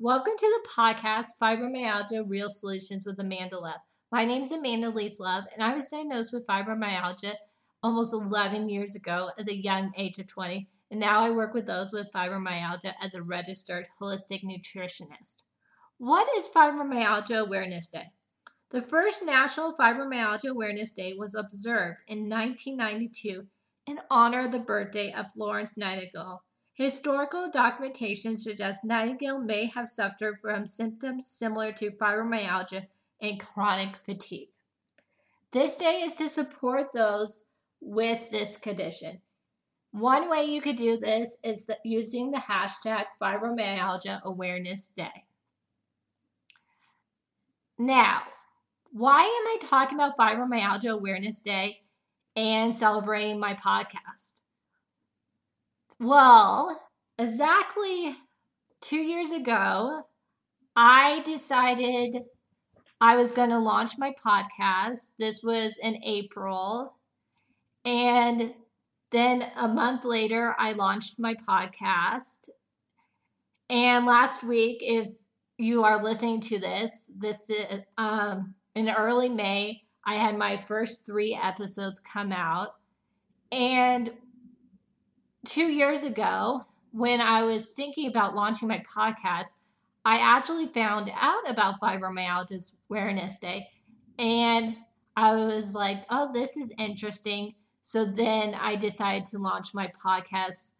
Welcome to the podcast Fibromyalgia Real Solutions with Amanda Love. My name is Amanda Lees Love, and I was diagnosed with fibromyalgia almost 11 years ago at the young age of 20, and now I work with those with fibromyalgia as a registered holistic nutritionist. What is Fibromyalgia Awareness Day? The first National Fibromyalgia Awareness Day was observed in 1992 in honor of the birthday of Florence Nightingale. Historical documentation suggests Nightingale may have suffered from symptoms similar to fibromyalgia and chronic fatigue. This day is to support those with this condition. One way you could do this is using the hashtag Fibromyalgia Awareness Day. Now, why am I talking about Fibromyalgia Awareness Day and celebrating my podcast? Well, exactly two years ago, I decided I was going to launch my podcast. This was in April. And then a month later, I launched my podcast. And last week, if you are listening to this, this is um, in early May, I had my first three episodes come out. And two years ago, when I was thinking about launching my podcast, I actually found out about Fibromyalgia Awareness Day. And I was like, oh, this is interesting. So then I decided to launch my podcast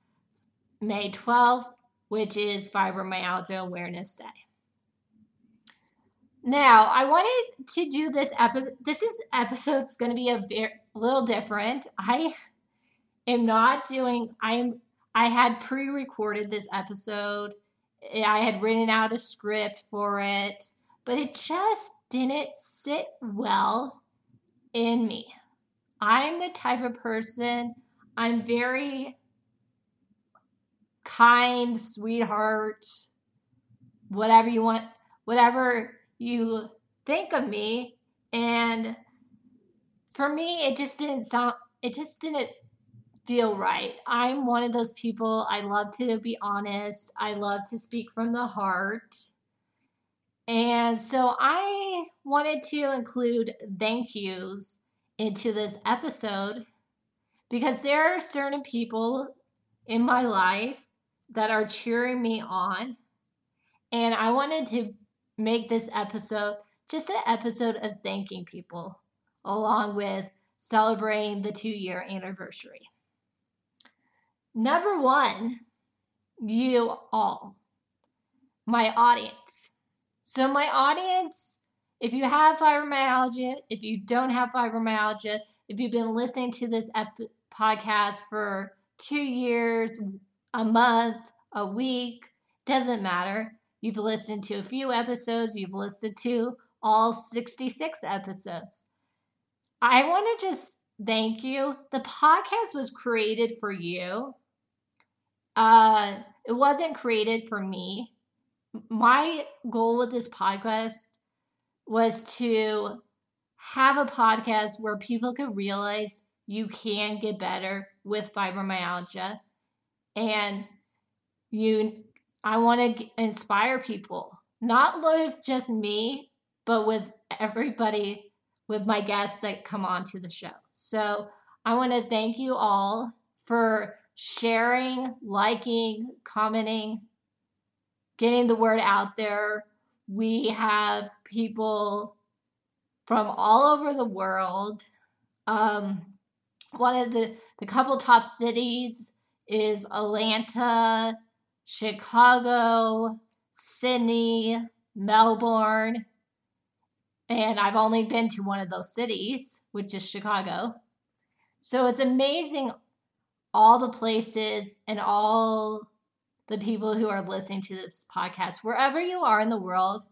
May 12th, which is Fibromyalgia Awareness Day. Now, I wanted to do this episode. This is episode's going to be a very, little different. I am not doing I'm I had pre-recorded this episode. I had written out a script for it, but it just didn't sit well in me. I'm the type of person, I'm very kind, sweetheart, whatever you want, whatever you think of me. And for me, it just didn't sound, it just didn't feel right. I'm one of those people, I love to be honest, I love to speak from the heart. And so I wanted to include thank yous into this episode because there are certain people in my life that are cheering me on. And I wanted to make this episode just an episode of thanking people along with celebrating the two year anniversary. Number one, you all, my audience. So, my audience if you have fibromyalgia, if you don't have fibromyalgia, if you've been listening to this ep- podcast for two years, a month, a week, doesn't matter. You've listened to a few episodes, you've listened to all 66 episodes. I want to just thank you. The podcast was created for you. Uh, it wasn't created for me. My goal with this podcast was to have a podcast where people could realize you can get better with fibromyalgia and you I want to inspire people not with just me but with everybody with my guests that come on to the show. So I want to thank you all for sharing, liking, commenting, getting the word out there we have people from all over the world. Um, one of the, the couple top cities is Atlanta, Chicago, Sydney, Melbourne. And I've only been to one of those cities, which is Chicago. So it's amazing all the places and all the people who are listening to this podcast, wherever you are in the world.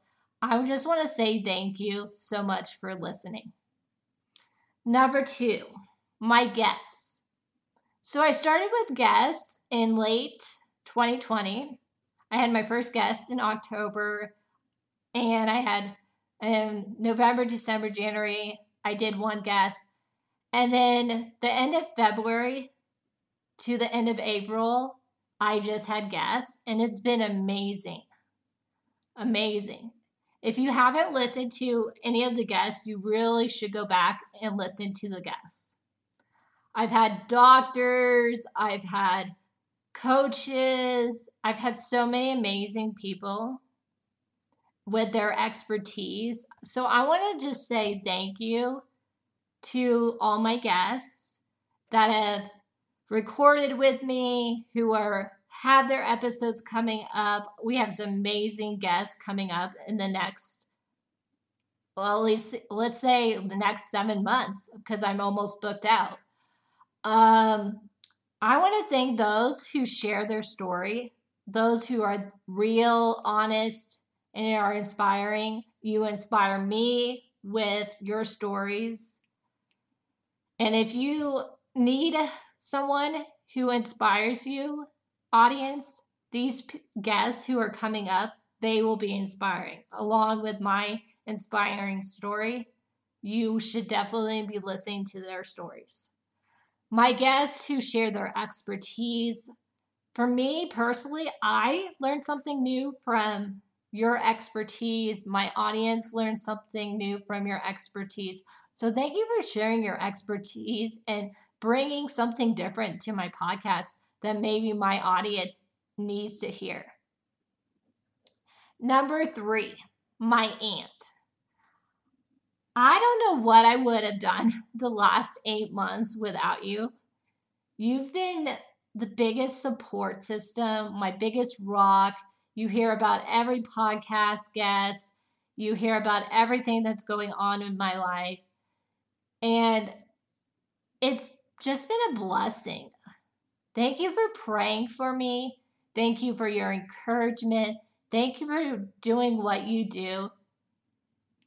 I just want to say thank you so much for listening. Number two, my guests. So I started with guests in late 2020. I had my first guest in October, and I had in November, December, January, I did one guest. And then the end of February to the end of April, I just had guests, and it's been amazing. amazing. If you haven't listened to any of the guests, you really should go back and listen to the guests. I've had doctors, I've had coaches, I've had so many amazing people with their expertise. So I want to just say thank you to all my guests that have recorded with me, who are have their episodes coming up. We have some amazing guests coming up in the next well, at least let's say the next 7 months because I'm almost booked out. Um I want to thank those who share their story, those who are real, honest, and are inspiring. You inspire me with your stories. And if you need someone who inspires you, audience, these p- guests who are coming up, they will be inspiring. Along with my inspiring story, you should definitely be listening to their stories. My guests who share their expertise. For me personally, I learned something new from your expertise. My audience learned something new from your expertise. So, thank you for sharing your expertise and bringing something different to my podcast that maybe my audience needs to hear. Number three, my aunt. I don't know what I would have done the last eight months without you. You've been the biggest support system, my biggest rock. You hear about every podcast guest, you hear about everything that's going on in my life. And it's just been a blessing. Thank you for praying for me. Thank you for your encouragement. Thank you for doing what you do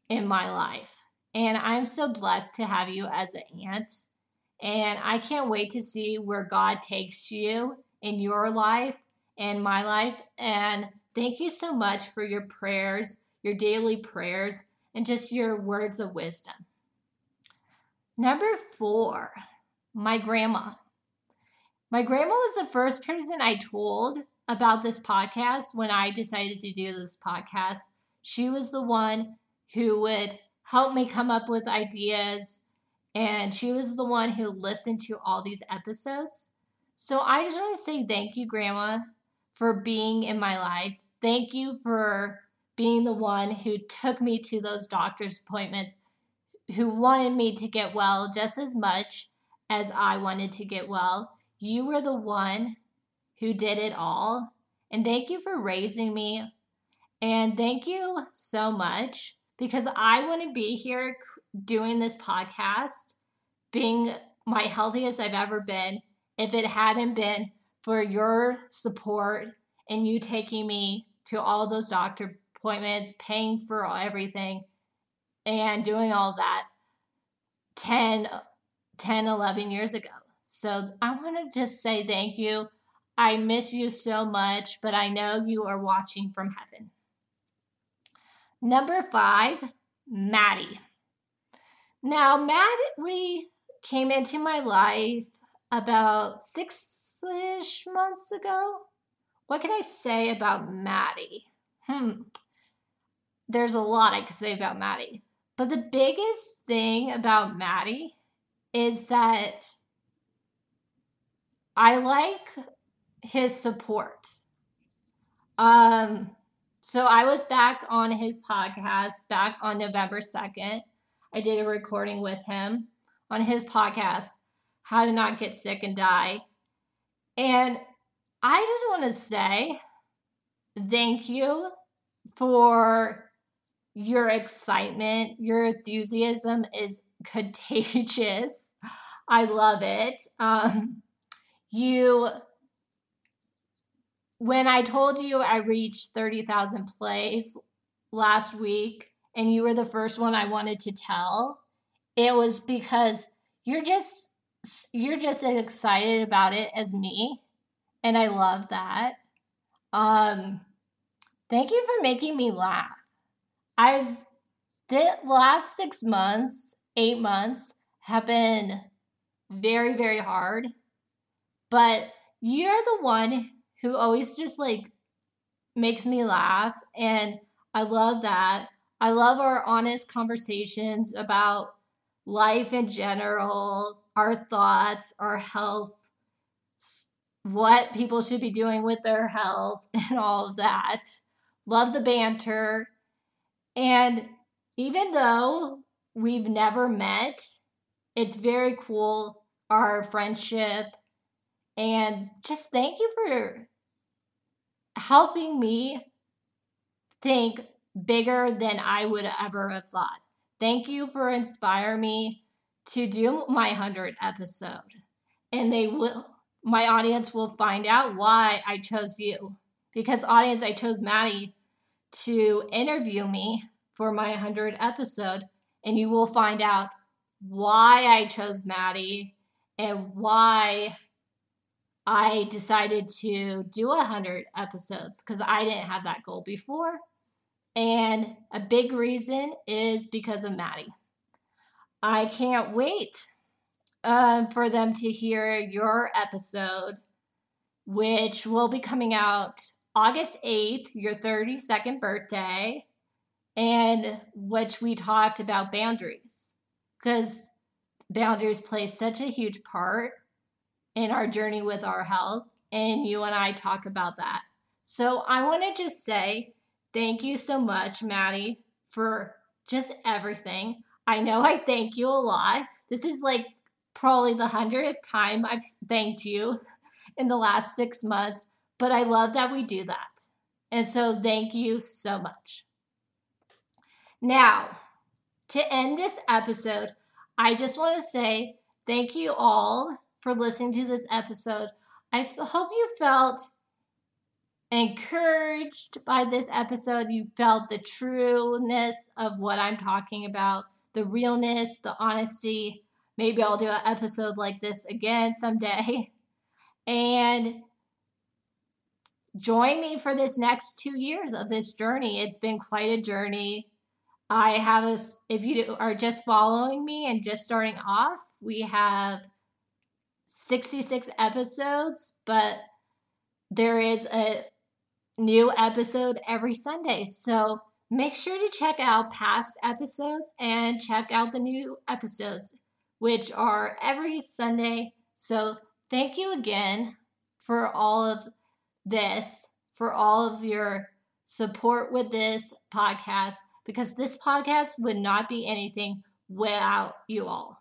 in my life. And I'm so blessed to have you as an aunt. And I can't wait to see where God takes you in your life and my life. And thank you so much for your prayers, your daily prayers, and just your words of wisdom. Number four, my grandma. My grandma was the first person I told about this podcast when I decided to do this podcast. She was the one who would help me come up with ideas, and she was the one who listened to all these episodes. So I just want to say thank you, Grandma, for being in my life. Thank you for being the one who took me to those doctor's appointments, who wanted me to get well just as much as I wanted to get well. You were the one who did it all. And thank you for raising me. And thank you so much because I wouldn't be here doing this podcast, being my healthiest I've ever been, if it hadn't been for your support and you taking me to all those doctor appointments, paying for everything, and doing all that 10, 10 11 years ago. So I want to just say thank you. I miss you so much, but I know you are watching from heaven. Number five, Maddie. Now, Maddie, came into my life about six ish months ago. What can I say about Maddie? Hmm. There's a lot I could say about Maddie. But the biggest thing about Maddie is that I like his support. Um, so I was back on his podcast back on November 2nd. I did a recording with him on his podcast, How to Not Get Sick and Die. And I just want to say thank you for your excitement. Your enthusiasm is contagious. I love it. Um, you when I told you I reached 30,000 plays last week and you were the first one I wanted to tell, it was because you're just you're just as excited about it as me and I love that. Um thank you for making me laugh. I've the last 6 months, 8 months have been very very hard but you're the one who always just like makes me laugh. And I love that. I love our honest conversations about life in general, our thoughts, our health, what people should be doing with their health, and all of that. Love the banter. And even though we've never met, it's very cool, our friendship. And just thank you for helping me think bigger than I would ever have thought. Thank you for inspiring me to do my 100 episode. And they will my audience will find out why I chose you. Because audience, I chose Maddie to interview me for my 100 episode and you will find out why I chose Maddie and why I decided to do 100 episodes because I didn't have that goal before. And a big reason is because of Maddie. I can't wait um, for them to hear your episode, which will be coming out August 8th, your 32nd birthday, and which we talked about boundaries because boundaries play such a huge part in our journey with our health. And you and I talk about that. So I want to just say thank you so much, Maddie, for just everything. I know I thank you a lot. This is like probably the hundredth time I've thanked you in the last six months, but I love that we do that. And so thank you so much. Now, to end this episode, I just want to say thank you all for listening to this episode. I hope you felt encouraged by this episode. You felt the trueness of what I'm talking about, the realness, the honesty. Maybe I'll do an episode like this again someday. And join me for this next two years of this journey. It's been quite a journey. I have a, if you are just following me and just starting off, we have 66 episodes, but there is a new episode every Sunday. So make sure to check out past episodes and check out the new episodes, which are every Sunday. So thank you again for all of this, for all of your support with this podcast, because this podcast would not be anything without you all.